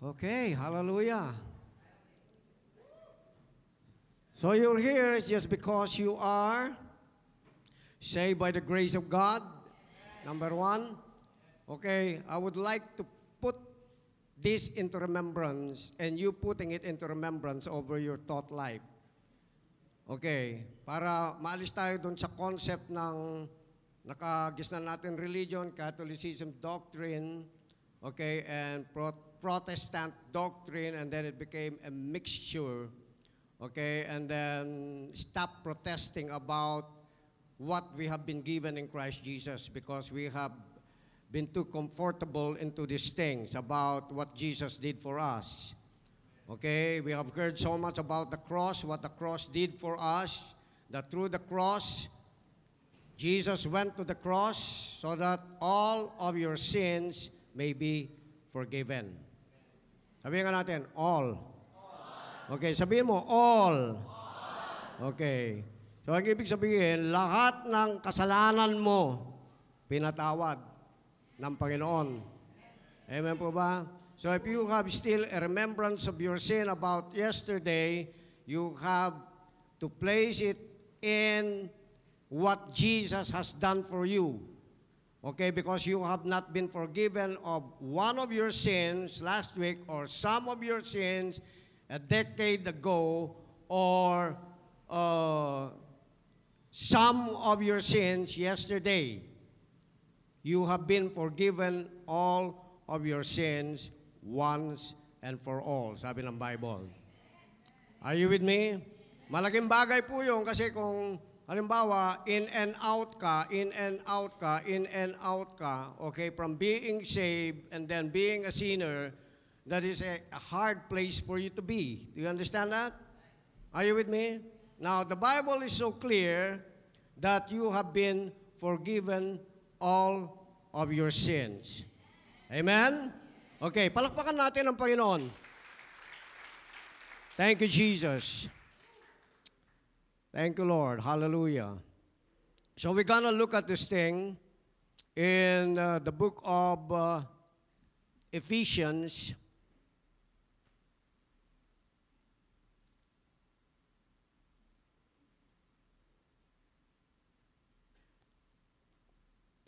Okay, hallelujah. So you're here just because you are saved by the grace of God. Number one. Okay, I would like to put this into remembrance and you putting it into remembrance over your thought life. Okay, para maalis tayo doon sa concept ng nakagisnan natin religion, Catholicism doctrine, okay, and Pro- Protestant doctrine, and then it became a mixture, okay, and then stop protesting about what we have been given in Christ Jesus because we have been too comfortable into these things about what Jesus did for us. Okay, we have heard so much about the cross, what the cross did for us, that through the cross, Jesus went to the cross so that all of your sins may be forgiven. Sabihin nga natin, all. Okay, sabihin mo, all. Okay. So, ang ibig sabihin, lahat ng kasalanan mo, pinatawad ng Panginoon. Amen po ba? So if you have still a remembrance of your sin about yesterday, you have to place it in what Jesus has done for you. Okay, because you have not been forgiven of one of your sins last week or some of your sins a decade ago or uh, some of your sins yesterday. You have been forgiven all of your sins once and for all, sabi ng Bible. Are you with me? Malaking bagay po yun kasi kung halimbawa in and out ka, in and out ka, in and out ka, okay, from being saved and then being a sinner, that is a, a hard place for you to be. Do you understand that? Are you with me? Now, the Bible is so clear that you have been forgiven all of your sins. Amen? Okay, palakpakan natin ang Panginoon. Thank you, Jesus. Thank you, Lord. Hallelujah. So we're going to look at this thing in uh, the book of uh, Ephesians.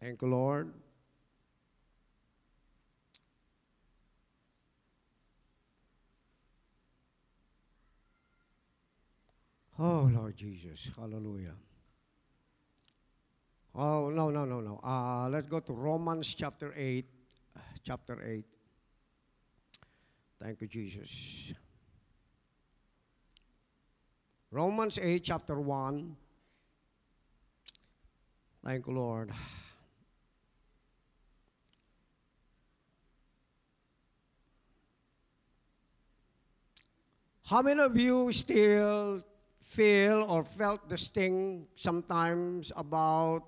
Thank you, Lord. Oh, Lord Jesus. Hallelujah. Oh, no, no, no, no. Uh, let's go to Romans chapter 8. Chapter 8. Thank you, Jesus. Romans 8, chapter 1. Thank you, Lord. How many of you still feel or felt the sting sometimes about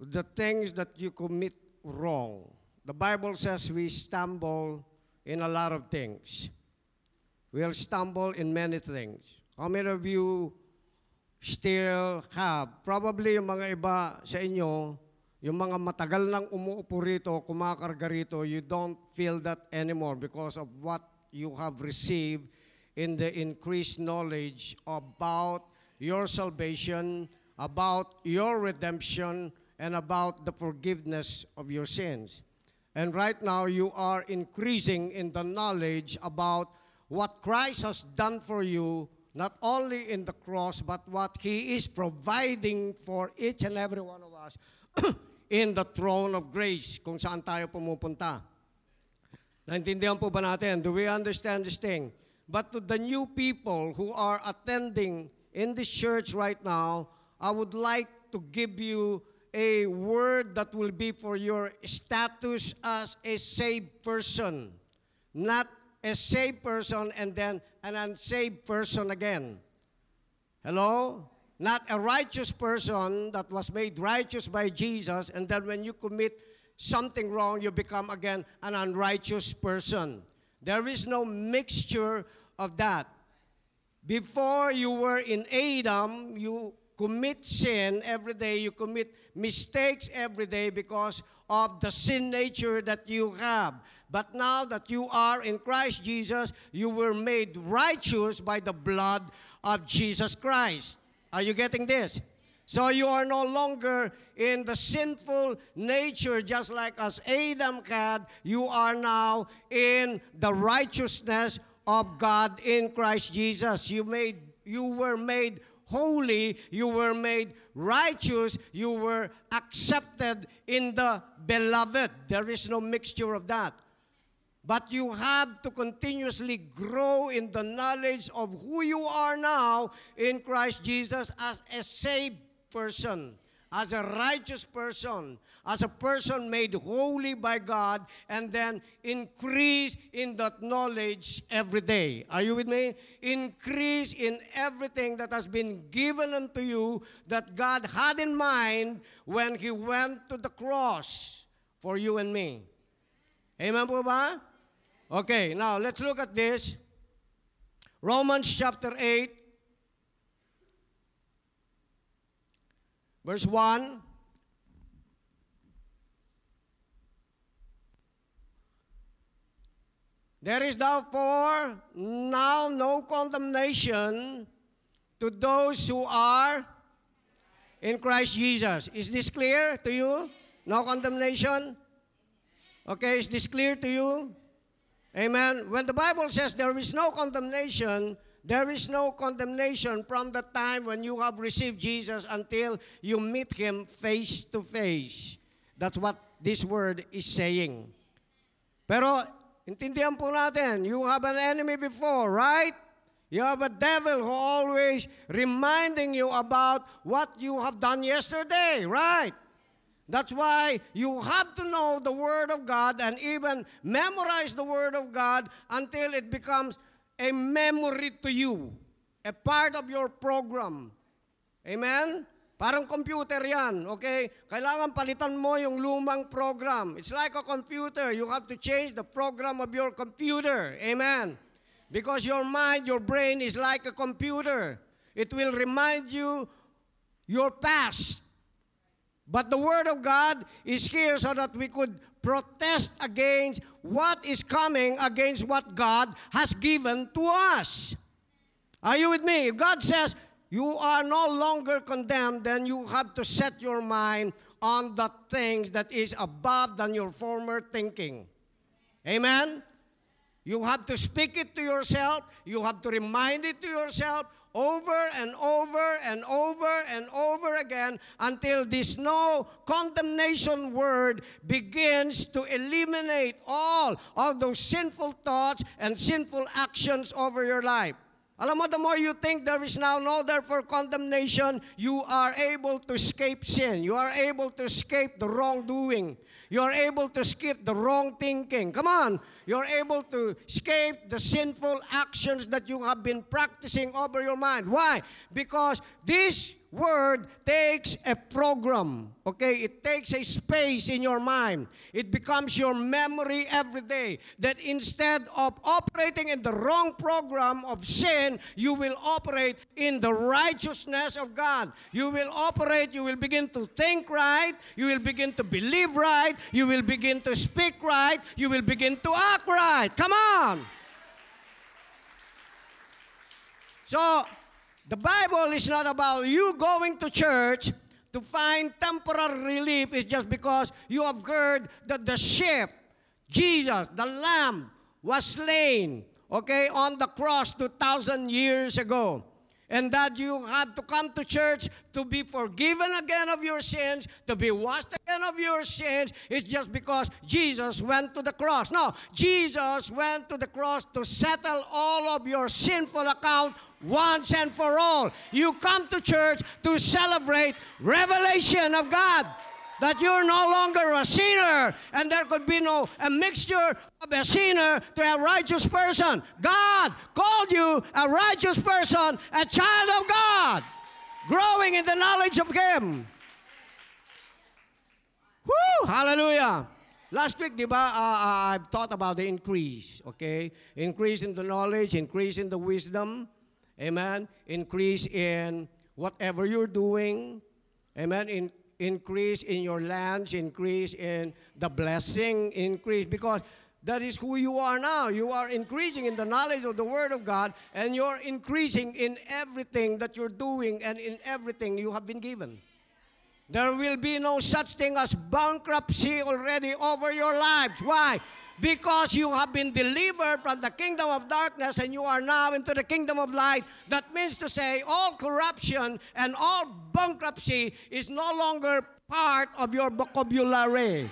the things that you commit wrong? The Bible says we stumble in a lot of things. We'll stumble in many things. How many of you still have? Probably yung mga iba sa inyo, yung mga matagal nang umuupo rito, kumakarga rito, you don't feel that anymore because of what you have received in the increased knowledge about your salvation, about your redemption, and about the forgiveness of your sins. And right now, you are increasing in the knowledge about what Christ has done for you, not only in the cross, but what He is providing for each and every one of us in the throne of grace, kung saan tayo pumupunta. Naintindihan po ba natin? Do we understand this thing? But to the new people who are attending in this church right now, I would like to give you a word that will be for your status as a saved person. Not a saved person and then an unsaved person again. Hello? Not a righteous person that was made righteous by Jesus, and then when you commit something wrong, you become again an unrighteous person. There is no mixture of that. Before you were in Adam, you commit sin every day, you commit mistakes every day because of the sin nature that you have. But now that you are in Christ Jesus, you were made righteous by the blood of Jesus Christ. Are you getting this? So you are no longer in the sinful nature, just like as Adam had. You are now in the righteousness of God in Christ Jesus. You made you were made holy, you were made righteous, you were accepted in the beloved. There is no mixture of that. But you have to continuously grow in the knowledge of who you are now in Christ Jesus as a saved person, as a righteous person, as a person made holy by God, and then increase in that knowledge every day. Are you with me? Increase in everything that has been given unto you that God had in mind when He went to the cross for you and me. Amen po ba? Okay, now let's look at this. Romans chapter 8, verse 1. There is therefore now no condemnation to those who are in Christ Jesus. Is this clear to you? No condemnation? Okay, is this clear to you? Amen. When the Bible says there is no condemnation, there is no condemnation from the time when you have received Jesus until you meet Him face to face. That's what this word is saying. Pero, intindihan po natin, you have an enemy before, right? You have a devil who always reminding you about what you have done yesterday, right? That's why you have to know the Word of God and even memorize the Word of God until it becomes a memory to you, a part of your program. Amen? Parang computer yan, okay? Kailangan palitan mo yung lumang program. It's like a computer. You have to change the program of your computer. Amen? Because your mind, your brain is like a computer. It will remind you your past. But the Word of God is here so that we could protest against what is coming against what God has given to us. Are you with me? If God says you are no longer condemned, then you have to set your mind on the things that is above than your former thinking. Amen? You have to speak it to yourself. You have to remind it to yourself over and over and over and over again until this no condemnation word begins to eliminate all of those sinful thoughts and sinful actions over your life. Alam mo, the more you think there is now no therefore condemnation, you are able to escape sin. You are able to escape the wrongdoing. You are able to skip the wrong thinking. Come on. You're able to escape the sinful actions that you have been practicing over your mind. Why? Because this word takes a program. Okay? It takes a space in your mind. It becomes your memory every day. That instead of operating in the wrong program of sin, you will operate in the righteousness of God. You will operate, you will begin to think right, you will begin to believe right, you will begin to speak right, you will begin to act right. Come on! So, the Bible is not about you going to church to find temporary relief. It's just because you have heard that the sheep, Jesus, the Lamb, was slain, okay, on the cross 2,000 years ago. And that you have to come to church to be forgiven again of your sins, to be washed again of your sins. It's just because Jesus went to the cross. No, Jesus went to the cross to settle all of your sinful account once and for all. You come to church to celebrate revelation of God that you're no longer a sinner and there could be no a mixture of a sinner to a righteous person. God called you a righteous person, a child of God, growing in the knowledge of Him. Woo! Hallelujah! Last week, di uh, uh, I've taught about the increase, okay? Increase in the knowledge, increase in the wisdom, Amen. Increase in whatever you're doing. Amen. In, increase in your lands, increase in the blessing, increase. Because that is who you are now. You are increasing in the knowledge of the Word of God, and you're increasing in everything that you're doing and in everything you have been given. There will be no such thing as bankruptcy already over your lives. Why? Because you have been delivered from the kingdom of darkness and you are now into the kingdom of light. That means to say, all corruption and all bankruptcy is no longer part of your vocabulary.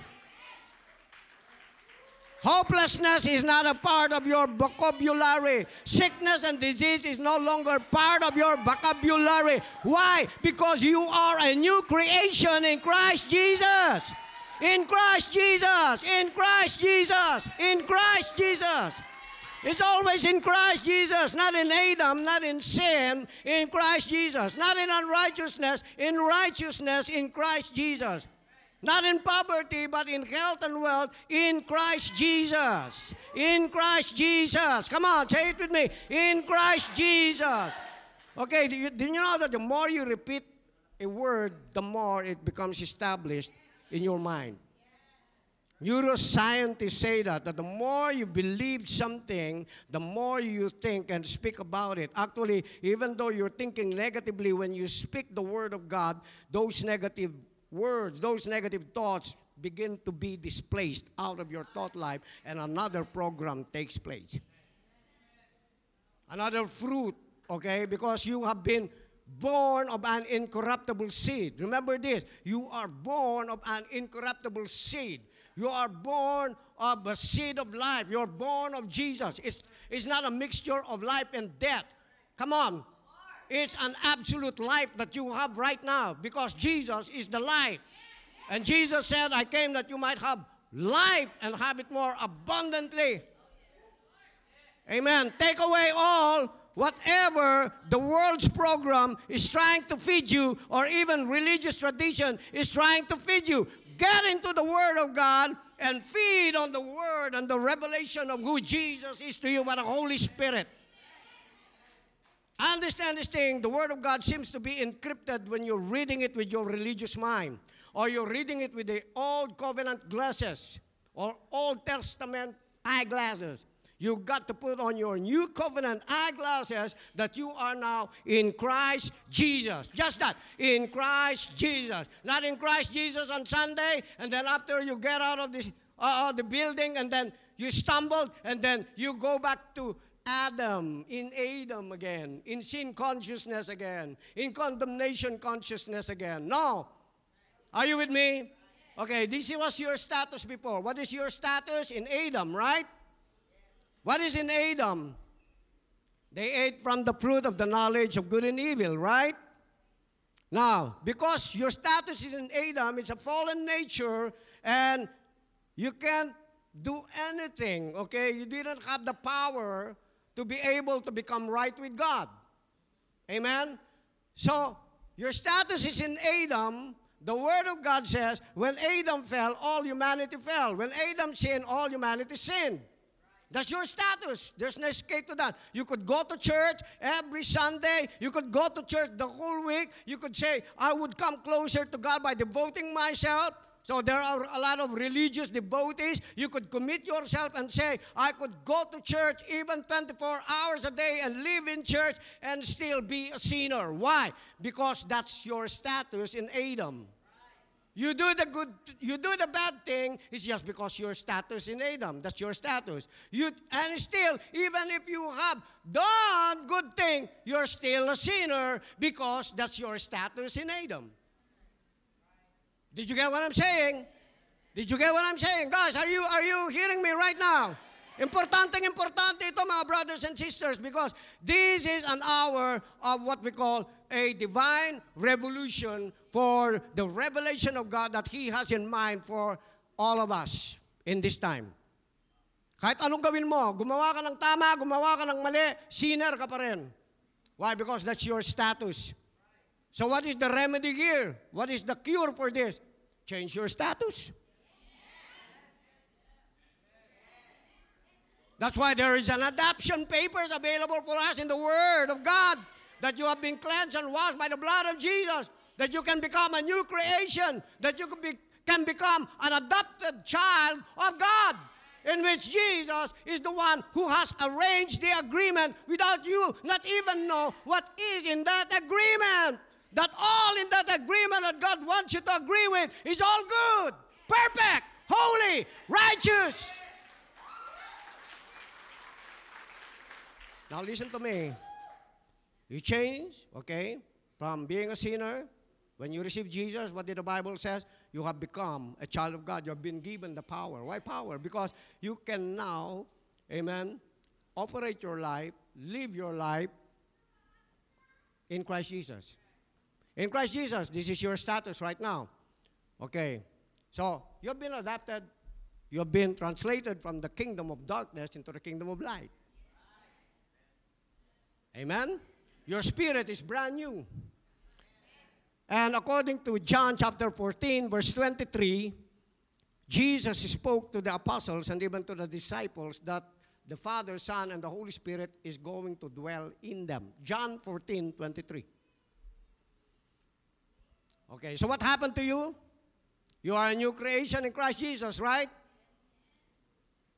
Hopelessness is not a part of your vocabulary. Sickness and disease is no longer part of your vocabulary. Why? Because you are a new creation in Christ Jesus. In Christ Jesus. In Christ Jesus. In Christ Jesus. It's always in Christ Jesus, not in Adam, not in sin, in Christ Jesus. Not in unrighteousness, in righteousness in Christ Jesus. Not in poverty, but in health and wealth in Christ Jesus. In Christ Jesus. Come on, say it with me. In Christ Jesus. Okay, do you, you know that the more you repeat a word, the more it becomes established in your mind? Neuroscientists say that, that the more you believe something, the more you think and speak about it. Actually, even though you're thinking negatively, when you speak the word of God, those negative words, those negative thoughts begin to be displaced out of your thought life, and another program takes place. Another fruit, okay, because you have been born of an incorruptible seed. Remember this you are born of an incorruptible seed. You are born of a seed of life. You're born of Jesus. It's, it's not a mixture of life and death. Come on. It's an absolute life that you have right now because Jesus is the life. And Jesus said, I came that you might have life and have it more abundantly. Amen. Take away all whatever the world's program is trying to feed you, or even religious tradition is trying to feed you. Get into the Word of God and feed on the Word and the revelation of who Jesus is to you by the Holy Spirit. Understand this thing the Word of God seems to be encrypted when you're reading it with your religious mind, or you're reading it with the Old Covenant glasses, or Old Testament eyeglasses. You got to put on your new covenant eyeglasses that you are now in Christ Jesus. Just that, in Christ Jesus. Not in Christ Jesus on Sunday, and then after you get out of this, uh, the building, and then you stumble, and then you go back to Adam, in Adam again, in sin consciousness again, in condemnation consciousness again. No. Are you with me? Okay, this was your status before. What is your status? In Adam, right? What is in Adam? They ate from the fruit of the knowledge of good and evil, right? Now, because your status is in Adam, it's a fallen nature, and you can't do anything, okay? You didn't have the power to be able to become right with God. Amen? So, your status is in Adam. The Word of God says, when Adam fell, all humanity fell. When Adam sinned, all humanity sinned. That's your status. There's no escape to that. You could go to church every Sunday. You could go to church the whole week. You could say, I would come closer to God by devoting myself. So there are a lot of religious devotees. You could commit yourself and say, I could go to church even 24 hours a day and live in church and still be a sinner. Why? Because that's your status in Adam. You do the good, you do the bad thing, it's just because your status in Adam. That's your status. You and still, even if you have done good thing, you're still a sinner because that's your status in Adam. Did you get what I'm saying? Did you get what I'm saying? Guys, are you are you hearing me right now? Importante, importante ito mga brothers and sisters because this is an hour of what we call a divine revolution for the revelation of God that He has in mind for all of us in this time. Kahit anong gawin mo, gumawa ka ng tama, gumawa ka ng mali, sinner ka pa rin. Why? Because that's your status. So what is the remedy here? What is the cure for this? Change your status. That's why there is an adoption papers available for us in the Word of God that you have been cleansed and washed by the blood of Jesus, that you can become a new creation, that you can, be, can become an adopted child of God. in which Jesus is the one who has arranged the agreement without you not even know what is in that agreement. That all in that agreement that God wants you to agree with is all good, perfect, holy, righteous. Now listen to me. You change, okay, from being a sinner. When you receive Jesus, what did the Bible says? You have become a child of God. You have been given the power. Why power? Because you can now, amen, operate your life, live your life in Christ Jesus. In Christ Jesus, this is your status right now. Okay. So, you've been adapted. You have been translated from the kingdom of darkness into the kingdom of light. Amen? Your spirit is brand new. And according to John chapter 14, verse 23, Jesus spoke to the apostles and even to the disciples that the Father, Son, and the Holy Spirit is going to dwell in them. John 14, 23. Okay, so what happened to you? You are a new creation in Christ Jesus, right?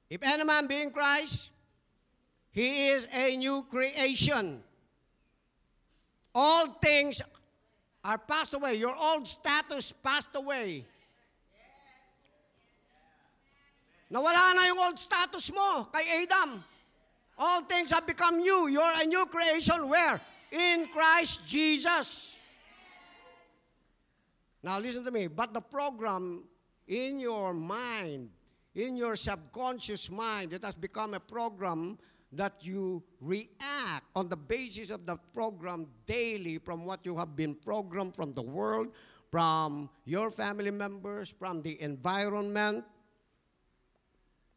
If any man be in Christ, he is a new creation. All things are passed away. Your old status passed away. Nawala na yung old status mo kay Adam. All things have become new. You're a new creation. Where? In Christ Jesus. Now listen to me. But the program in your mind, in your subconscious mind, it has become a program that you react on the basis of the program daily from what you have been programmed from the world, from your family members, from the environment.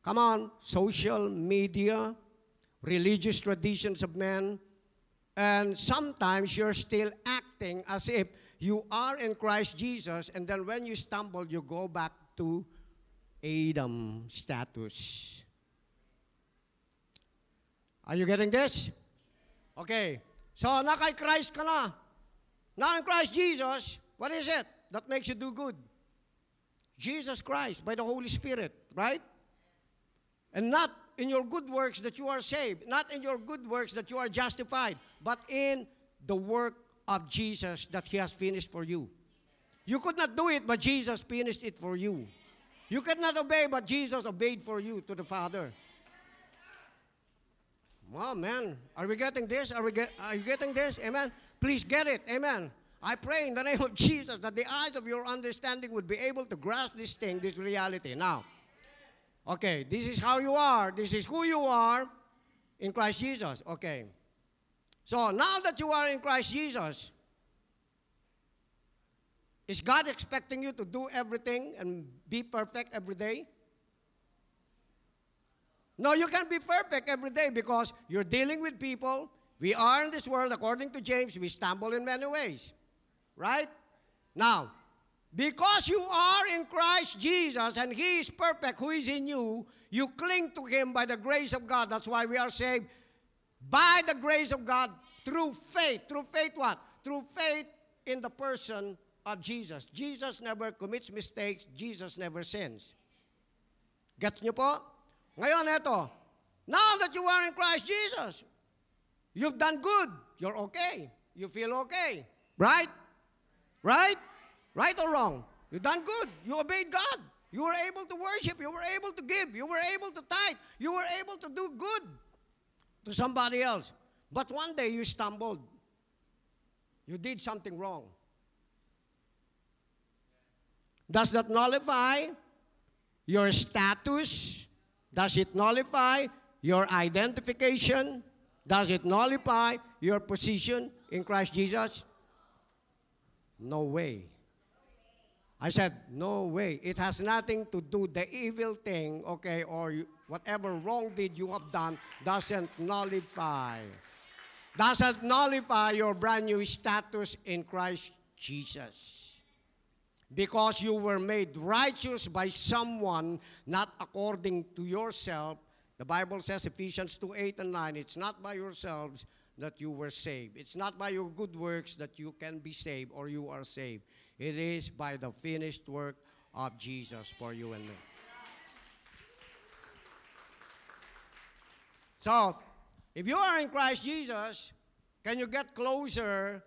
Come on, social media, religious traditions of men, and sometimes you're still acting as if you are in Christ Jesus, and then when you stumble, you go back to Adam status. Are you getting this? Okay. So, na kay Christ ka na. Now in Christ Jesus, what is it that makes you do good? Jesus Christ by the Holy Spirit, right? And not in your good works that you are saved, not in your good works that you are justified, but in the work of Jesus that He has finished for you. You could not do it, but Jesus finished it for you. You could not obey, but Jesus obeyed for you to the Father. Oh, man. Are we getting this? Are, we get, are you getting this? Amen. Please get it. Amen. I pray in the name of Jesus that the eyes of your understanding would be able to grasp this thing, this reality. Now, okay, this is how you are. This is who you are in Christ Jesus. Okay. So now that you are in Christ Jesus, is God expecting you to do everything and be perfect every day? No, you can't be perfect every day because you're dealing with people. We are in this world, according to James, we stumble in many ways. Right? Now, because you are in Christ Jesus and He is perfect, who is in you, you cling to Him by the grace of God. That's why we are saved by the grace of God through faith. Through faith, what? Through faith in the person of Jesus. Jesus never commits mistakes, Jesus never sins. Gets nyo po? Ngayon, eto, now that you are in Christ Jesus, you've done good. You're okay. You feel okay. Right? Right? Right or wrong? You've done good. You obeyed God. You were able to worship. You were able to give. You were able to tithe. You were able to do good to somebody else. But one day you stumbled. You did something wrong. Does that nullify your status does it nullify your identification? Does it nullify your position in Christ Jesus? No way. I said, no way. It has nothing to do, the evil thing, okay, or you, whatever wrong deed you have done doesn't nullify. Doesn't nullify your brand new status in Christ Jesus because you were made righteous by someone, not according to yourself. The Bible says, Ephesians 2 8 and 9, it's not by yourselves that you were saved. It's not by your good works that you can be saved or you are saved. It is by the finished work of Jesus for you and me. So, if you are in Christ Jesus, can you get closer,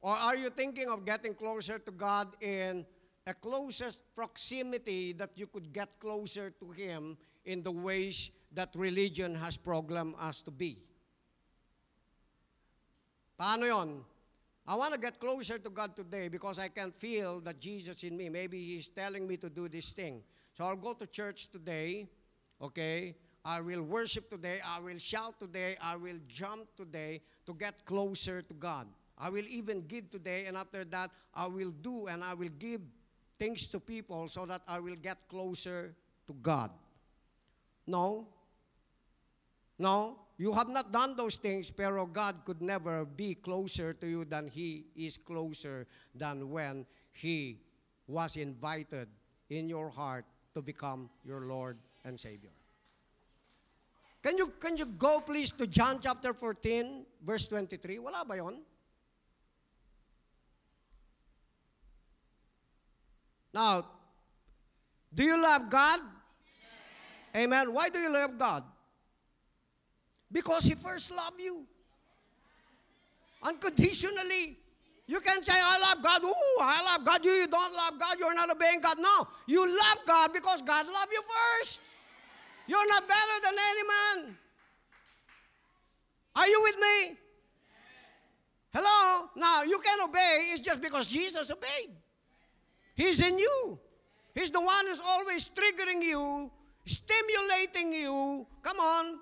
or are you thinking of getting closer to God in a closest proximity that you could get closer to Him in the ways that religion has programmed us to be? Paano yon? I want to get closer to God today because I can feel that Jesus in me. Maybe He's telling me to do this thing. So I'll go to church today, okay? I will worship today. I will shout today. I will jump today to get closer to God. I will even give today, and after that, I will do and I will give things to people so that I will get closer to God. No. No. You have not done those things, pero God could never be closer to you than He is closer than when He was invited in your heart to become your Lord and Savior. Can you, can you go please to John chapter 14, verse 23? Wala ba yon? Now, do you love God? Yes. Amen. Why do you love God? Because He first loved you. Unconditionally. You can say, I love God. Ooh, I love God. You, you don't love God. You're not obeying God. No. You love God because God loved you first. You're not better than any man. Are you with me? Hello? Now, you can obey. It's just because Jesus obeyed. He's in you. He's the one who's always triggering you, stimulating you. Come on.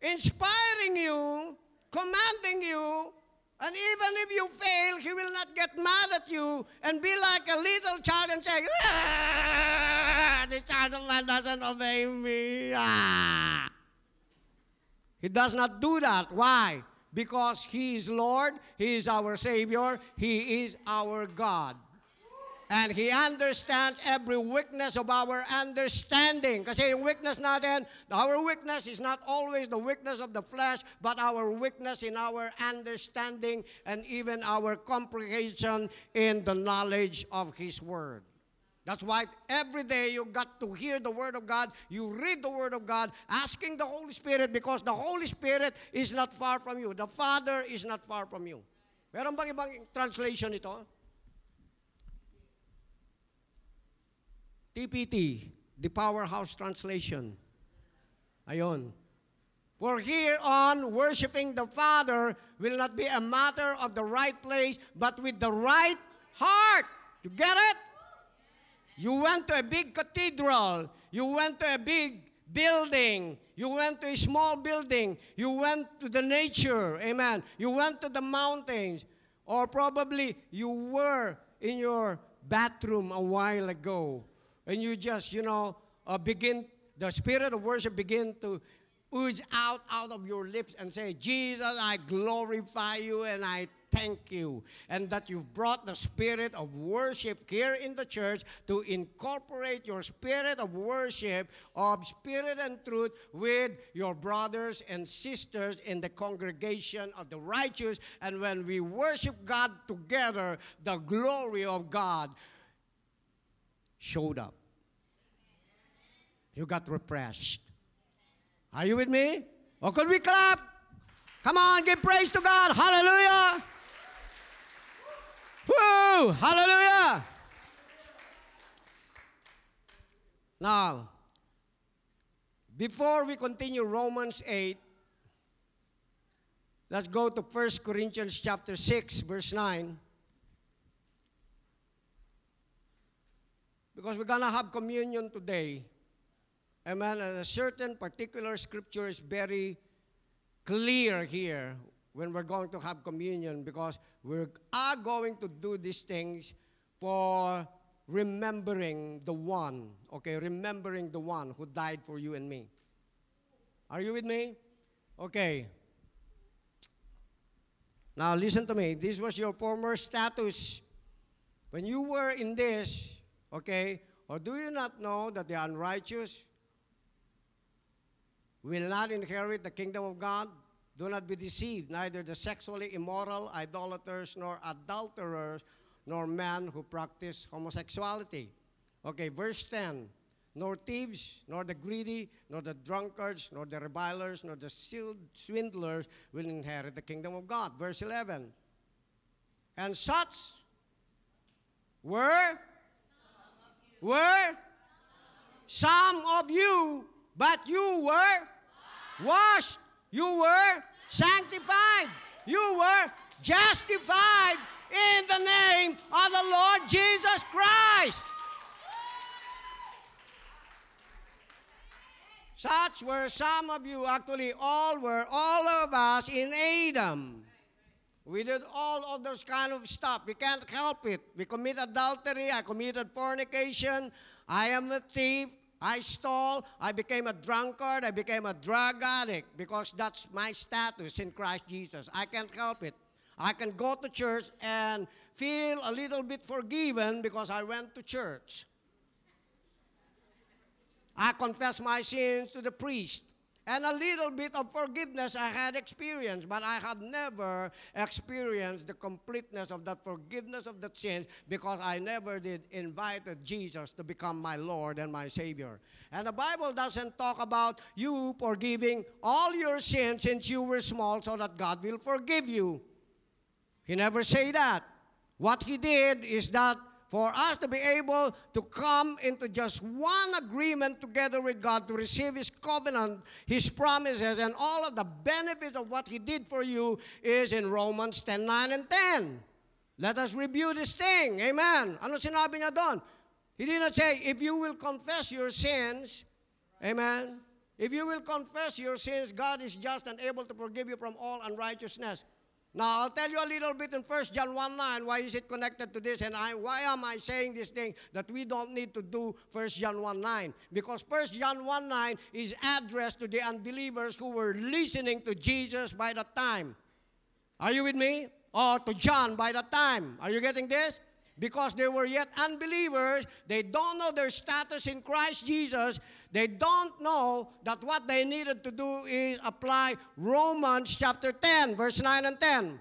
Inspiring you, commanding you, and even if you fail, he will not get mad at you and be like a little child and say, ah, the child of doesn't obey me. Ah. He does not do that. Why? Because he is Lord, he is our Savior, he is our God. And He understands every weakness of our understanding. Kasi yung weakness natin, our weakness is not always the weakness of the flesh, but our weakness in our understanding and even our comprehension in the knowledge of His Word. That's why every day you got to hear the Word of God, you read the Word of God, asking the Holy Spirit because the Holy Spirit is not far from you. The Father is not far from you. Meron bang ibang translation ito? TPT, the Powerhouse Translation. Ayon. For here on, worshiping the Father will not be a matter of the right place, but with the right heart. You get it? You went to a big cathedral. You went to a big building. You went to a small building. You went to the nature. Amen. You went to the mountains. Or probably you were in your bathroom a while ago and you just, you know, uh, begin, the spirit of worship begin to ooze out out of your lips and say, Jesus, I glorify you and I thank you. And that you brought the spirit of worship here in the church to incorporate your spirit of worship, of spirit and truth, with your brothers and sisters in the congregation of the righteous. And when we worship God together, the glory of God showed up. You got refreshed. Are you with me? Or could we clap? Come on, give praise to God. Hallelujah. Woo! Hallelujah. Now, before we continue Romans 8, let's go to 1 Corinthians chapter 6, verse 9. Because we're going to have communion today. Amen. And a certain particular scripture is very clear here when we're going to have communion because we are going to do these things for remembering the one, okay, remembering the one who died for you and me. Are you with me? Okay. Now listen to me. This was your former status. When you were in this, okay, or do you not know that the unrighteous will not inherit the kingdom of God. Do not be deceived, neither the sexually immoral, idolaters, nor adulterers, nor men who practice homosexuality. Okay, verse 10. nor thieves, nor the greedy, nor the drunkards, nor the revilers, nor the swindlers will inherit the kingdom of God. Verse 11. And such were, were some of you, but you were washed, you were sanctified, you were justified in the name of the Lord Jesus Christ. Such were some of you, actually, all were, all of us in Adam. We did all of those kind of stuff. We can't help it. We commit adultery. I committed fornication. I am a thief. I stole. I became a drunkard. I became a drug addict because that's my status in Christ Jesus. I can't help it. I can go to church and feel a little bit forgiven because I went to church. I confess my sins to the priest. And a little bit of forgiveness I had experienced, but I have never experienced the completeness of that forgiveness of the sins because I never did invite Jesus to become my Lord and my Savior. And the Bible doesn't talk about you forgiving all your sins since you were small so that God will forgive you. He never say that. What he did is that for us to be able to come into just one agreement together with God to receive His covenant, His promises, and all of the benefits of what He did for you is in Romans 10, 9, and 10. Let us review this thing. Amen. Ano sinabi niya doon? He did not say, if you will confess your sins, amen, if you will confess your sins, God is just and able to forgive you from all unrighteousness. Now, I'll tell you a little bit in 1 John 1 9, why is it connected to this, and I, why am I saying this thing that we don't need to do 1 John 1 9? Because 1 John 1 9 is addressed to the unbelievers who were listening to Jesus by that time. Are you with me? Or to John by that time. Are you getting this? Because they were yet unbelievers, they don't know their status in Christ Jesus, they don't know that what they needed to do is apply Romans chapter 10, verse 9 and 10.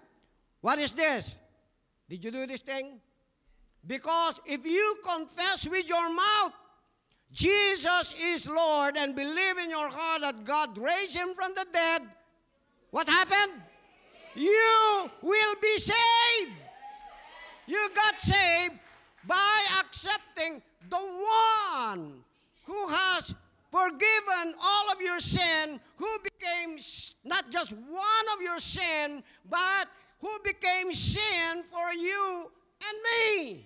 What is this? Did you do this thing? Because if you confess with your mouth Jesus is Lord and believe in your heart that God raised him from the dead, what happened? You will be saved. You got saved by accepting the one who has forgiven all of your sin, who became not just one of your sin, but who became sin for you and me.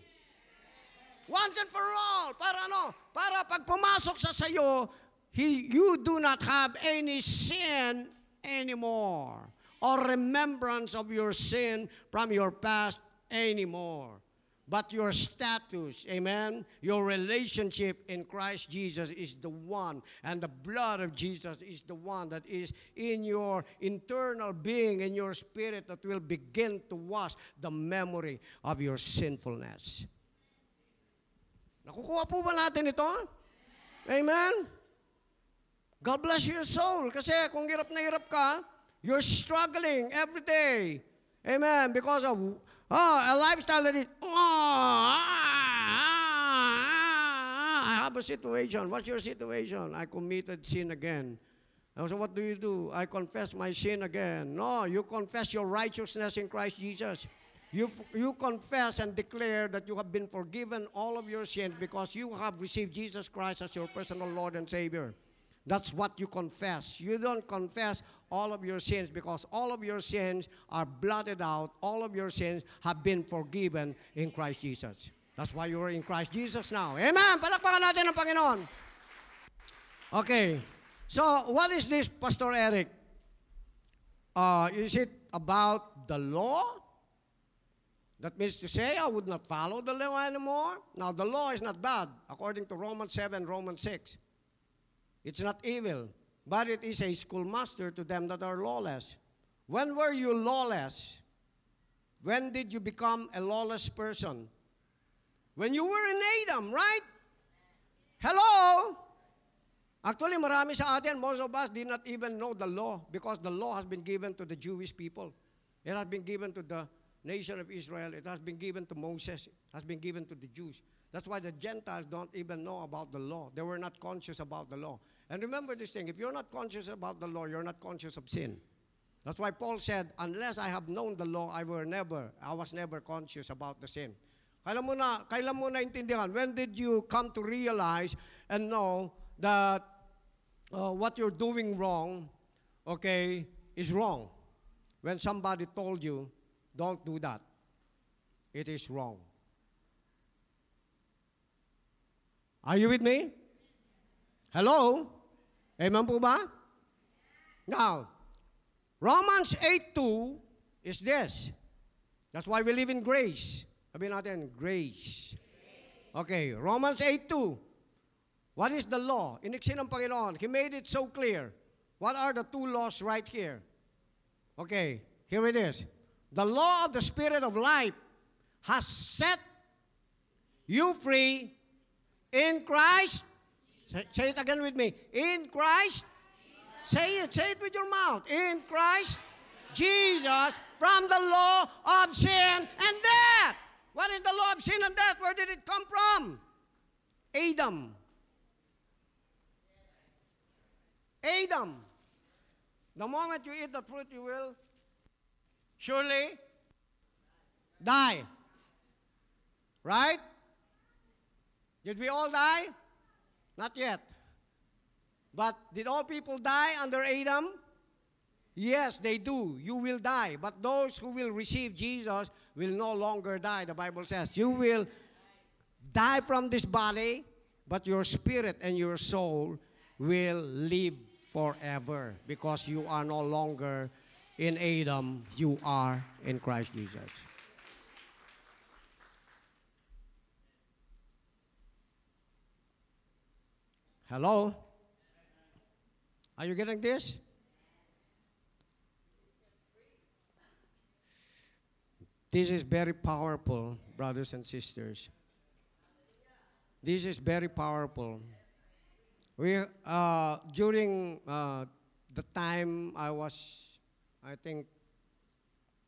Once and for all. Para ano? Para pag pumasok sa sayo, he, you do not have any sin anymore or remembrance of your sin from your past anymore but your status, amen, your relationship in Christ Jesus is the one, and the blood of Jesus is the one that is in your internal being, in your spirit, that will begin to wash the memory of your sinfulness. Nakukuha po ba natin ito? Amen? God bless your soul. Kasi kung hirap na hirap ka, you're struggling every day. Amen. Because of Oh, a lifestyle that is, oh, ah, ah, I have a situation. What's your situation? I committed sin again. And so what do you do? I confess my sin again. No, you confess your righteousness in Christ Jesus. You, you confess and declare that you have been forgiven all of your sins because you have received Jesus Christ as your personal Lord and Savior. That's what you confess. You don't confess all of your sins because all of your sins are blotted out. All of your sins have been forgiven in Christ Jesus. That's why you're in Christ Jesus now. Amen! Palakpakan natin ang Panginoon. Okay. So, what is this, Pastor Eric? Uh, is it about the law? That means to say I would not follow the law anymore? Now, the law is not bad, according to Romans 7, Romans 6. It's not evil, but it is a schoolmaster to them that are lawless. When were you lawless? When did you become a lawless person? When you were in Adam, right? Hello? Actually, marami sa atin, most of us did not even know the law because the law has been given to the Jewish people. It has been given to the nation of Israel. It has been given to Moses, it has been given to the Jews. That's why the Gentiles don't even know about the law. They were not conscious about the law. And remember this thing if you're not conscious about the law, you're not conscious of sin. That's why Paul said, unless I have known the law, I were never, I was never conscious about the sin. Kailan mo na, kailan mo na intindihan? When did you come to realize and know that uh, what you're doing wrong, okay, is wrong? When somebody told you, don't do that. It is wrong. Are you with me? Hello? Amen po ba? Now, Romans 8.2 is this. That's why we live in grace. Sabi natin, grace. Okay, Romans 8.2. What is the law? Iniksi ng Panginoon. He made it so clear. What are the two laws right here? Okay, here it is. The law of the Spirit of life has set you free in Christ. Say, say it again with me. In Christ. Say it. Say it with your mouth. In Christ Jesus from the law of sin and death. What is the law of sin and death? Where did it come from? Adam. Adam. The moment you eat the fruit, you will surely die. Right? Did we all die? Not yet. But did all people die under Adam? Yes, they do. You will die. But those who will receive Jesus will no longer die. The Bible says you will die from this body, but your spirit and your soul will live forever because you are no longer in Adam, you are in Christ Jesus. Hello? Are you getting this? This is very powerful, brothers and sisters. This is very powerful. We, uh, during uh, the time I was, I think,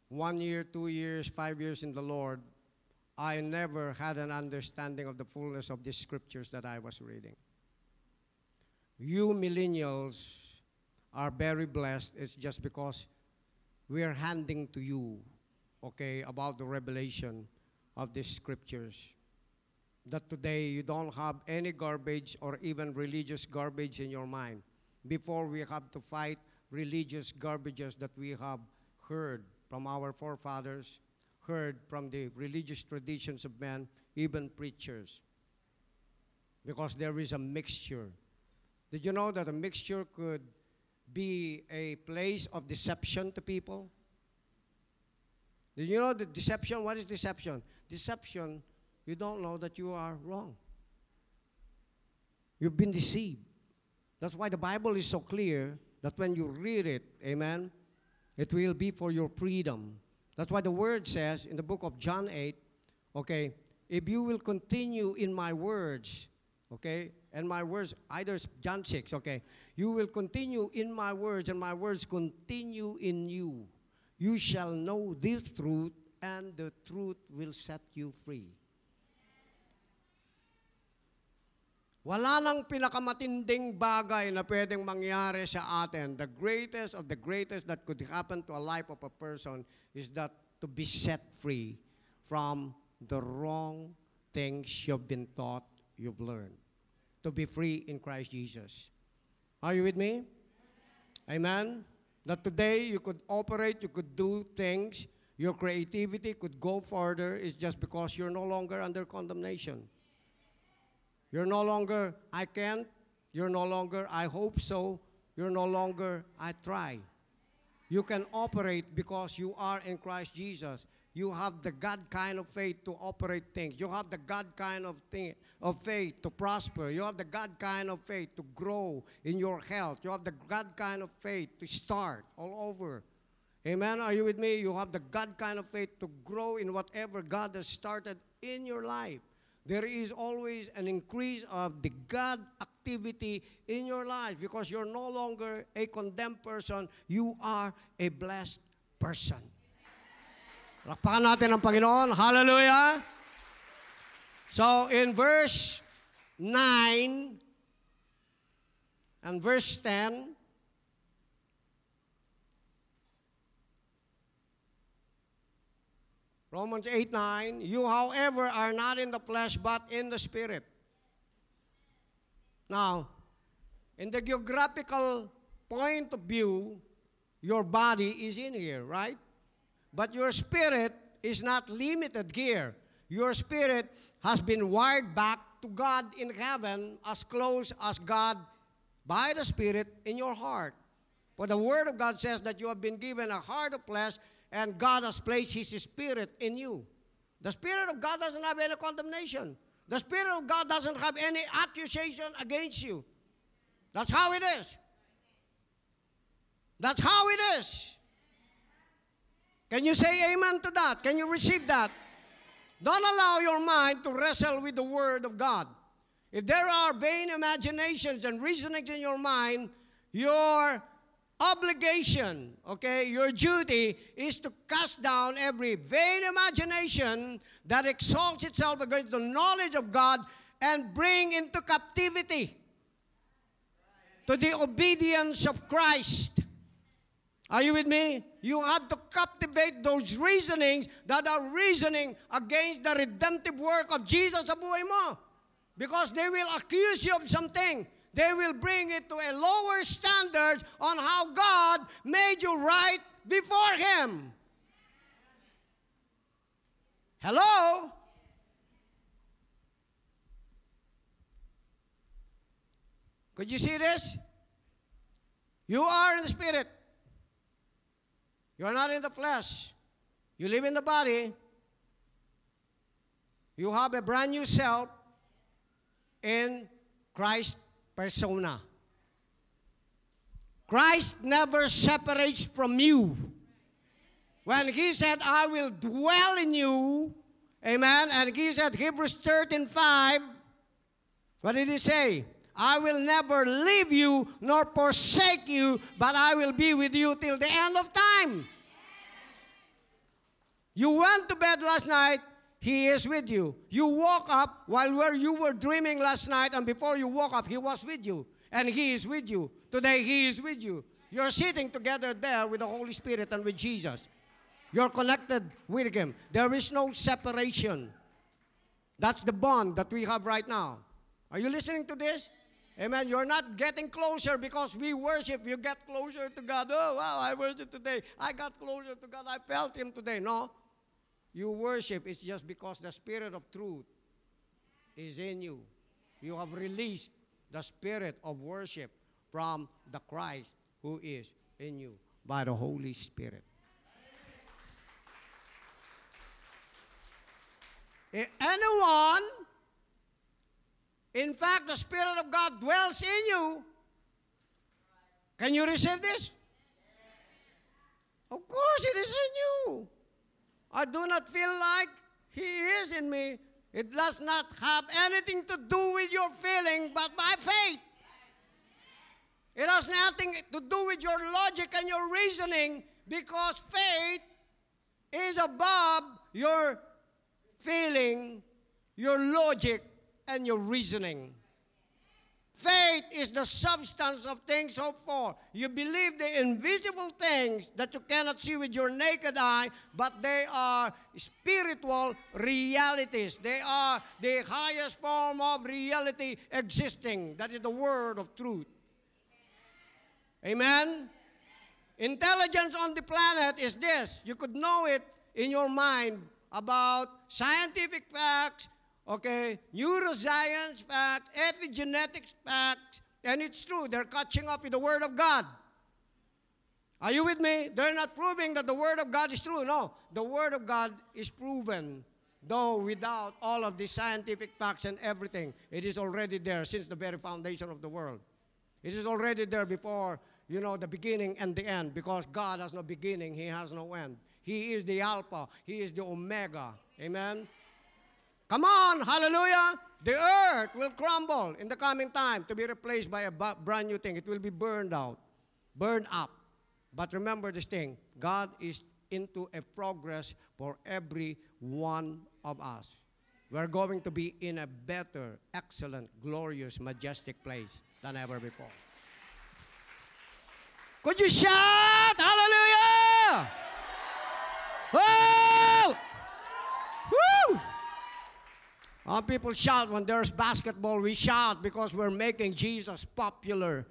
one year, two years, five years in the Lord, I never had an understanding of the fullness of the scriptures that I was reading. You millennials are very blessed. It's just because we are handing to you, okay, about the revelation of the scriptures that today you don't have any garbage or even religious garbage in your mind. Before we have to fight religious garbages that we have heard from our forefathers, heard from the religious traditions of men, even preachers. Because there is a mixture. Did you know that a mixture could be a place of deception to people? Did you know the deception? What is deception? Deception you don't know that you are wrong. You've been deceived. That's why the Bible is so clear that when you read it, amen, it will be for your freedom. That's why the word says in the book of John 8, okay, if you will continue in my words, okay, and my words, either John 6, okay, you will continue in my words, and my words continue in you. You shall know this truth, and the truth will set you free. Wala nang pinakamatinding bagay na pwedeng mangyari sa atin. The greatest of the greatest that could happen to a life of a person is that to be set free from the wrong things you've been taught, you've learned. To be free in Christ Jesus. Are you with me? Amen? That today you could operate, you could do things, your creativity could go further, is just because you're no longer under condemnation. You're no longer, I can't. You're no longer, I hope so. You're no longer, I try. You can operate because you are in Christ Jesus. You have the God kind of faith to operate things. You have the God kind of thing of faith to prosper. You have the God kind of faith to grow in your health. You have the God kind of faith to start all over. Amen. Are you with me? You have the God kind of faith to grow in whatever God has started in your life there is always an increase of the God activity in your life because you're no longer a condemned person, you are a blessed person. Lakpakan natin ang Panginoon. Hallelujah! So, in verse 9 and verse 10, Romans 8 9, you, however, are not in the flesh, but in the Spirit. Now, in the geographical point of view, your body is in here, right? But your spirit is not limited here. Your spirit has been wired back to God in heaven as close as God by the Spirit in your heart. For the Word of God says that you have been given a heart of flesh and God has placed His Spirit in you. The Spirit of God doesn't have any condemnation. The Spirit of God doesn't have any accusation against you. That's how it is. That's how it is. Can you say amen to that? Can you receive that? Don't allow your mind to wrestle with the Word of God. If there are vain imaginations and reasonings in your mind, your obligation, okay, your duty is to cast down every vain imagination that exalts itself against the knowledge of God and bring into captivity to the obedience of Christ. Are you with me? You have to captivate those reasonings that are reasoning against the redemptive work of Jesus sa buhay mo. Because they will accuse you of something. They will bring it to a lower standard on how God made you right before Him. Hello? Could you see this? You are in the Spirit. You are not in the flesh. You live in the body. You have a brand new self in Christ persona. Christ never separates from you. When he said, I will dwell in you, amen, and he said, Hebrews 13 5, what did he say? I will never leave you nor forsake you, but I will be with you till the end of time. You went to bed last night, He is with you. You woke up while where you were dreaming last night, and before you woke up, He was with you. And He is with you. Today, He is with you. You're sitting together there with the Holy Spirit and with Jesus. You're connected with Him. There is no separation. That's the bond that we have right now. Are you listening to this? Amen. You're not getting closer because we worship. You get closer to God. Oh, wow, I worship today. I got closer to God. I felt Him today. No. You worship is just because the Spirit of truth is in you. You have released the spirit of worship from the Christ who is in you by the Holy Spirit. Eh, anyone in fact, the Spirit of God dwells in you. Can you receive this? Of course, it is in you. I do not feel like He is in me. It does not have anything to do with your feeling, but by faith. It has nothing to do with your logic and your reasoning because faith is above your feeling, your logic, and your reasoning. Faith is the substance of things hoped for. You believe the invisible things that you cannot see with your naked eye, but they are spiritual realities. They are the highest form of reality existing. That is the word of truth. Amen? Intelligence on the planet is this. You could know it in your mind about scientific facts, Okay, neuroscience facts, epigenetics facts, and it's true. They're catching up with the Word of God. Are you with me? They're not proving that the Word of God is true. No, the Word of God is proven, though without all of the scientific facts and everything. It is already there since the very foundation of the world. It is already there before, you know, the beginning and the end, because God has no beginning, He has no end. He is the Alpha, He is the Omega. Amen? Come on, hallelujah. The earth will crumble in the coming time to be replaced by a brand new thing. It will be burned out, burned up. But remember this thing God is into a progress for every one of us. We're going to be in a better, excellent, glorious, majestic place than ever before. Could you shout hallelujah? Woo! Our people shout when there's basketball. We shout because we're making Jesus popular.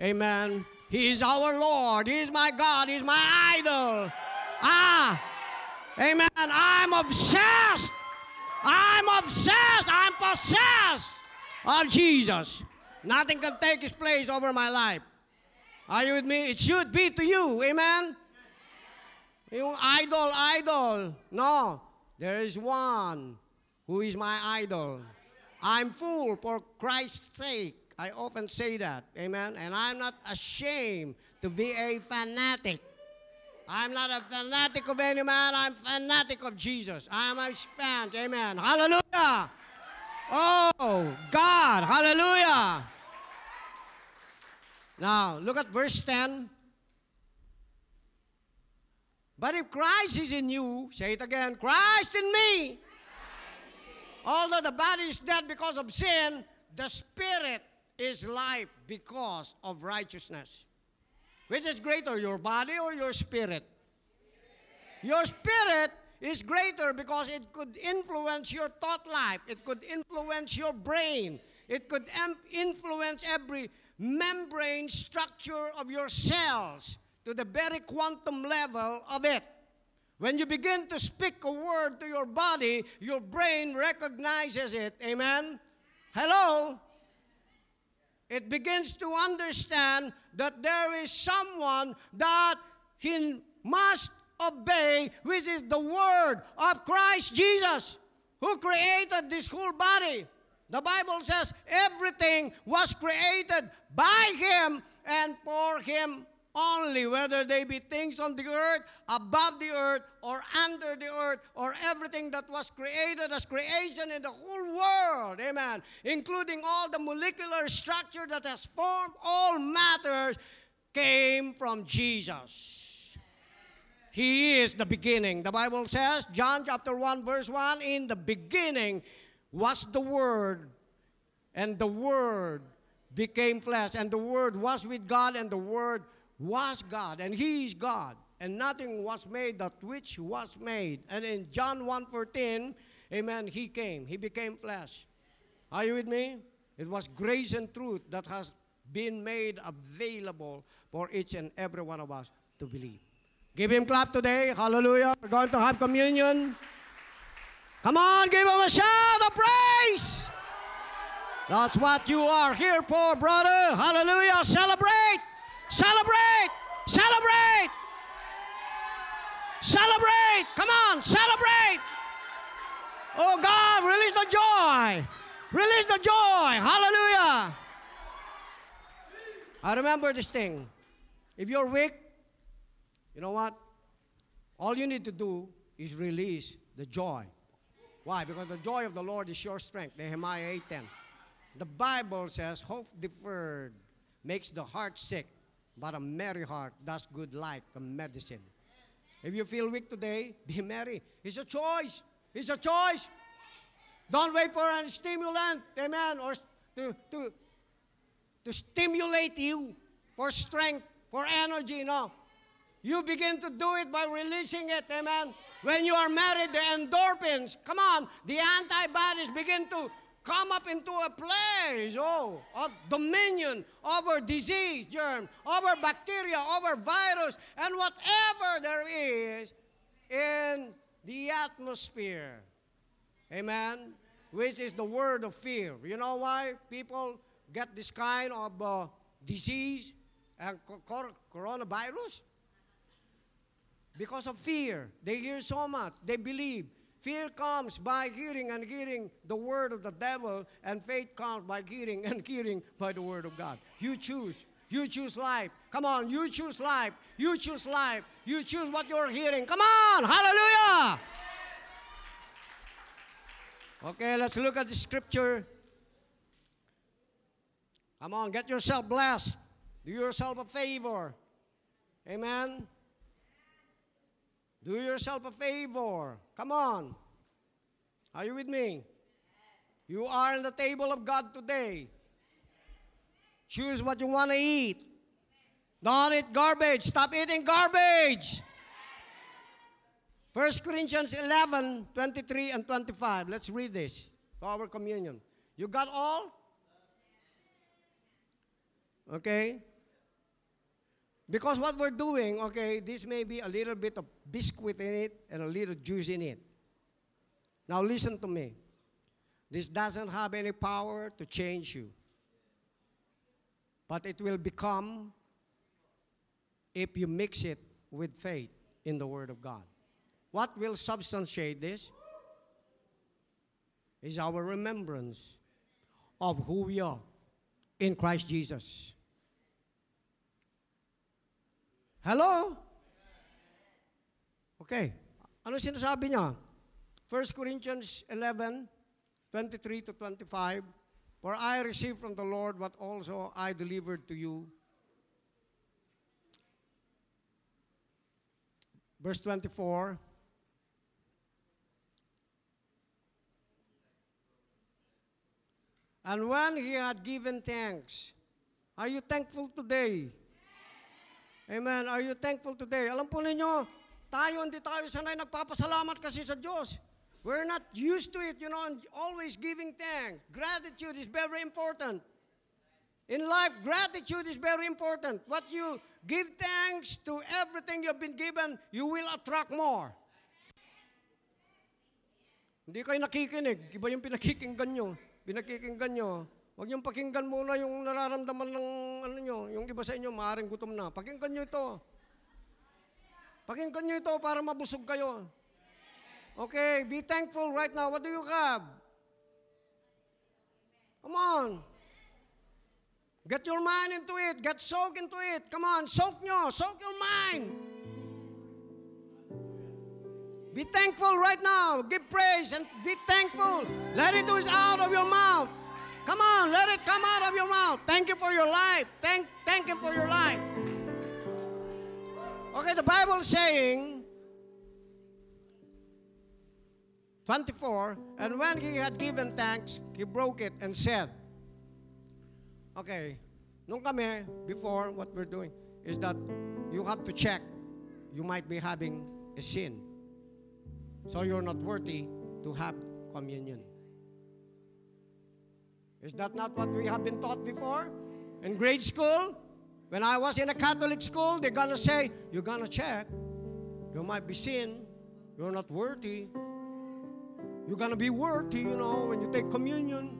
Amen. He is our Lord. He is my God. He is my idol. Ah, amen. I'm obsessed. I'm obsessed. I'm possessed of Jesus. Nothing can take his place over my life. Are you with me? It should be to you. Amen. You idol, idol. No, there is one who is my idol. I'm full for Christ's sake. I often say that. Amen. And I'm not ashamed to be a fanatic. I'm not a fanatic of any man. I'm fanatic of Jesus. I'm a fan. Amen. Hallelujah. Oh, God. Hallelujah. Now, look at verse 10. But if Christ is in you, say it again Christ in me. Although the body is dead because of sin, the spirit is life because of righteousness. Which is greater, your body or your spirit? Your spirit is greater because it could influence your thought life, it could influence your brain, it could influence every membrane structure of your cells to the very quantum level of it. When you begin to speak a word to your body, your brain recognizes it. Amen? Hello? It begins to understand that there is someone that he must obey, which is the word of Christ Jesus, who created this whole body. The Bible says everything was created by him and for him only, whether they be things on the earth, above the earth, or under the earth, or everything that was created as creation in the whole world. Amen. Including all the molecular structure that has formed all matters came from Jesus. He is the beginning. The Bible says, John chapter 1, verse 1, in the beginning was the Word, and the Word became flesh, and the Word was with God, and the Word was God, and He is God, and nothing was made that which was made. And in John 1.14, amen, He came, He became flesh. Are you with me? It was grace and truth that has been made available for each and every one of us to believe. Give Him clap today. Hallelujah. We're going to have communion. Come on, give Him a shout of praise. That's what you are here for, brother. Hallelujah. Celebrate. Celebrate! Celebrate! Celebrate! Come on, celebrate! Oh God, release the joy! Release the joy! Hallelujah! I remember this thing. If you're weak, you know what? All you need to do is release the joy. Why? Because the joy of the Lord is your strength. Nehemiah 8:10. The Bible says, hope deferred makes the heart sick but a merry heart does good like a medicine. If you feel weak today, be merry. It's a choice. It's a choice. Don't wait for a stimulant, amen, or to, to, to stimulate you for strength, for energy. No. You begin to do it by releasing it, amen. When you are married, the endorphins, come on, the antibodies begin to come up into a place oh, of dominion over disease, germ, over bacteria, over virus, and whatever there is in the atmosphere. Amen? Which is the word of fear. You know why people get this kind of uh, disease and cor- coronavirus? Because of fear. They hear so much, they believe. Fear comes by hearing and hearing the word of the devil, and faith comes by hearing and hearing by the word of God. You choose. You choose life. Come on, you choose life. You choose life. You choose what you're hearing. Come on, hallelujah. Okay, let's look at the scripture. Come on, get yourself blessed. Do yourself a favor. Amen. Do yourself a favor. Come on. Are you with me? You are on the table of God today. Choose what you want to eat. Don't eat garbage. Stop eating garbage. 1 Corinthians 11, 23 and 25. Let's read this for our communion. You got all? Okay? Because what we're doing, okay, this may be a little bit of biscuit in it and a little juice in it. Now listen to me. This doesn't have any power to change you. But it will become if you mix it with faith in the Word of God. What will substantiate this? Is our remembrance of who we are in Christ Jesus. Hello? Okay. Ano sinasabi niya? 1 Corinthians 11, 23 to 25. For I received from the Lord what also I delivered to you. Verse 24. And when he had given thanks, are you thankful today? Amen. Are you thankful today? Alam po ninyo, tayo hindi tayo sanay nagpapasalamat kasi sa Diyos. We're not used to it, you know, always giving thanks. Gratitude is very important. In life, gratitude is very important. What you give thanks to everything you've been given, you will attract more. Hindi kayo nakikinig. Iba yung pinakikinggan nyo. Pinakikinggan nyo. Huwag niyong pakinggan muna yung nararamdaman ng ano nyo. Yung iba sa inyo, maaaring gutom na. Pakinggan nyo ito. Pakinggan nyo ito para mabusog kayo. Okay, be thankful right now. What do you have? Come on. Get your mind into it. Get soaked into it. Come on, soak nyo. Soak your mind. Be thankful right now. Give praise and be thankful. Let it ooze out of your mouth. Come on, let it come out of your mouth. Thank you for your life. Thank, thank you for your life. Okay, the Bible is saying, 24, and when he had given thanks, he broke it and said, Okay, nung kami, before, what we're doing is that you have to check. You might be having a sin. So you're not worthy to have communion. Is that not what we have been taught before? In grade school? When I was in a Catholic school, they're gonna say, You're gonna check. You might be sin. You're not worthy. You're gonna be worthy, you know, when you take communion.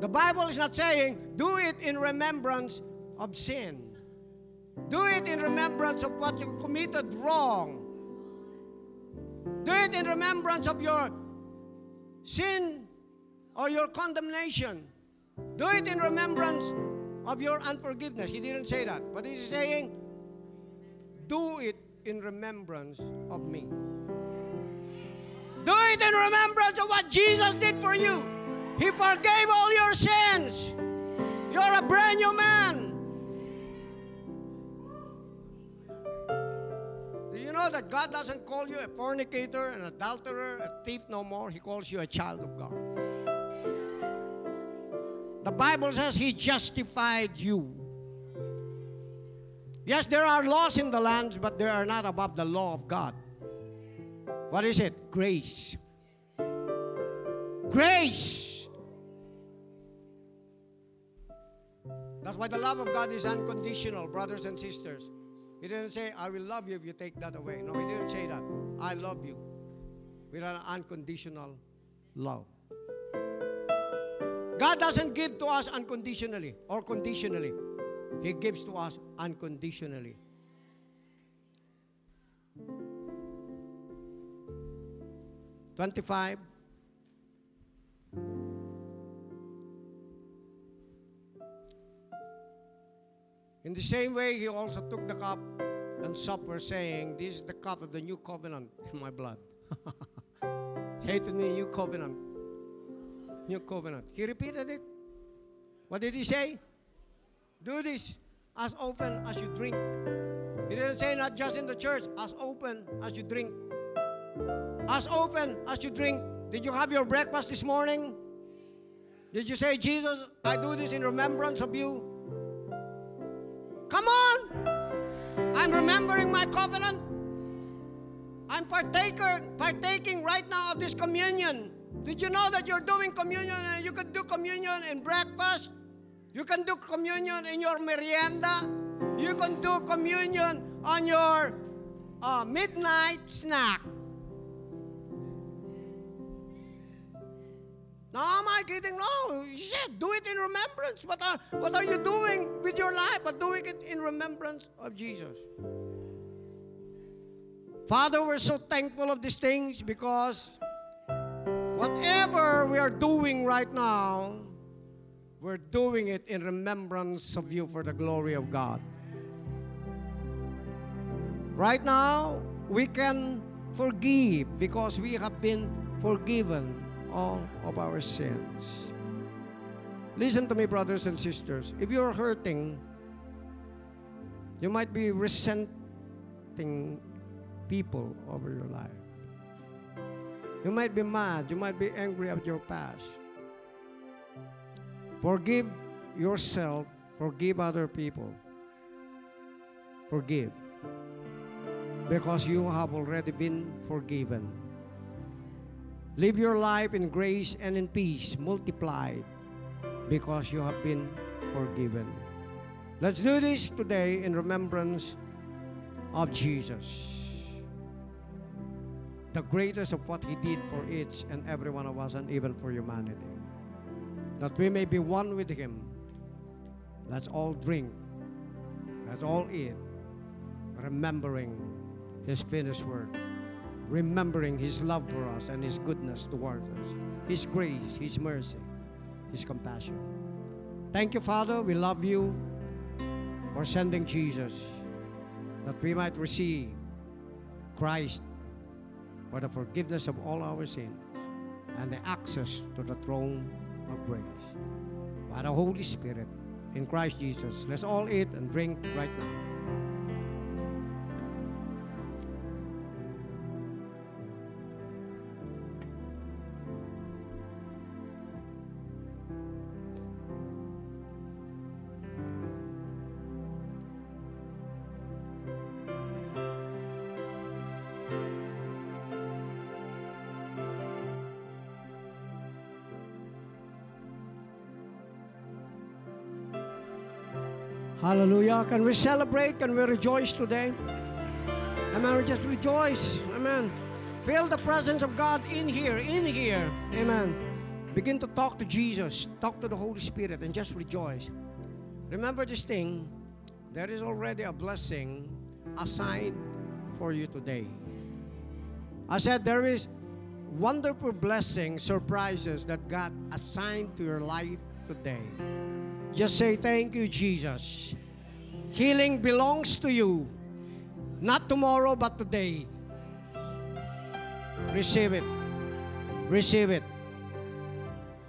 The Bible is not saying, Do it in remembrance of sin. Do it in remembrance of what you committed wrong. Do it in remembrance of your sin or your condemnation. Do it in remembrance of your unforgiveness. He didn't say that. But he's saying, do it in remembrance of me. Do it in remembrance of what Jesus did for you. He forgave all your sins. You're a brand new man. Do you know that God doesn't call you a fornicator, an adulterer, a thief no more? He calls you a child of God. The Bible says He justified you. Yes, there are laws in the land, but they are not above the law of God. What is it? Grace. Grace. That's why the love of God is unconditional, brothers and sisters. He didn't say, I will love you if you take that away. No, He didn't say that. I love you with an unconditional love. God doesn't give to us unconditionally or conditionally. He gives to us unconditionally. Twenty-five. In the same way, he also took the cup and supper, saying, This is the cup of the new covenant in my blood. Say to me, new covenant. New covenant. He repeated it. What did he say? Do this as often as you drink He didn't say not just in the church, as open as you drink. As open as you drink. Did you have your breakfast this morning? Did you say, Jesus, I do this in remembrance of you? Come on! I'm remembering my covenant. I'm partaker, partaking right now of this communion. Did you know that you're doing communion and you can do communion in breakfast? You can do communion in your merienda. You can do communion on your uh, midnight snack. No, am I kidding? No, you said do it in remembrance. What are, what are you doing with your life? But doing it in remembrance of Jesus. Father, we're so thankful of these things because whatever we are doing right now, we're doing it in remembrance of you for the glory of God. Right now, we can forgive because we have been forgiven all of our sins. Listen to me, brothers and sisters. If you're hurting, you might be resenting people over your life. You might be mad. You might be angry at your past. Forgive yourself. Forgive other people. Forgive. Because you have already been forgiven. Live your life in grace and in peace, multiplied, because you have been forgiven. Let's do this today in remembrance of Jesus. The greatest of what He did for each and every one of us, and even for humanity. That we may be one with Him. Let's all drink. Let's all eat, remembering His finished work remembering His love for us and His goodness towards us, His grace, His mercy, His compassion. Thank you, Father. We love you for sending Jesus that we might receive Christ for the forgiveness of all our sins and the access to the throne of grace. By the Holy Spirit in Christ Jesus, let's all eat and drink right now. Hallelujah. Can we celebrate? Can we rejoice today? Amen. We just rejoice. Amen. Feel the presence of God in here, in here. Amen. Begin to talk to Jesus, talk to the Holy Spirit, and just rejoice. Remember this thing there is already a blessing assigned for you today. I said there is wonderful blessing, surprises that God assigned to your life today. Just say, Thank you, Jesus. Healing belongs to you. Not tomorrow, but today. Receive it. Receive it.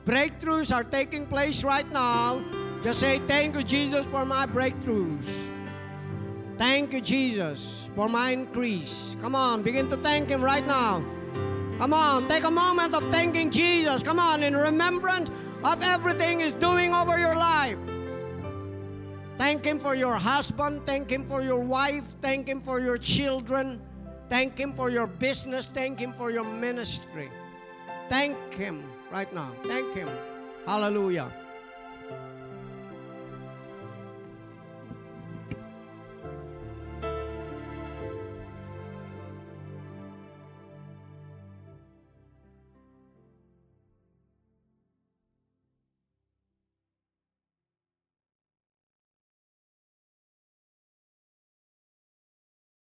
Breakthroughs are taking place right now. Just say, Thank you, Jesus, for my breakthroughs. Thank you, Jesus, for my increase. Come on, begin to thank Him right now. Come on, take a moment of thanking Jesus. Come on, in remembrance of everything He's doing over your life. Thank Him for your husband. Thank Him for your wife. Thank Him for your children. Thank Him for your business. Thank Him for your ministry. Thank Him right now. Thank Him. Hallelujah.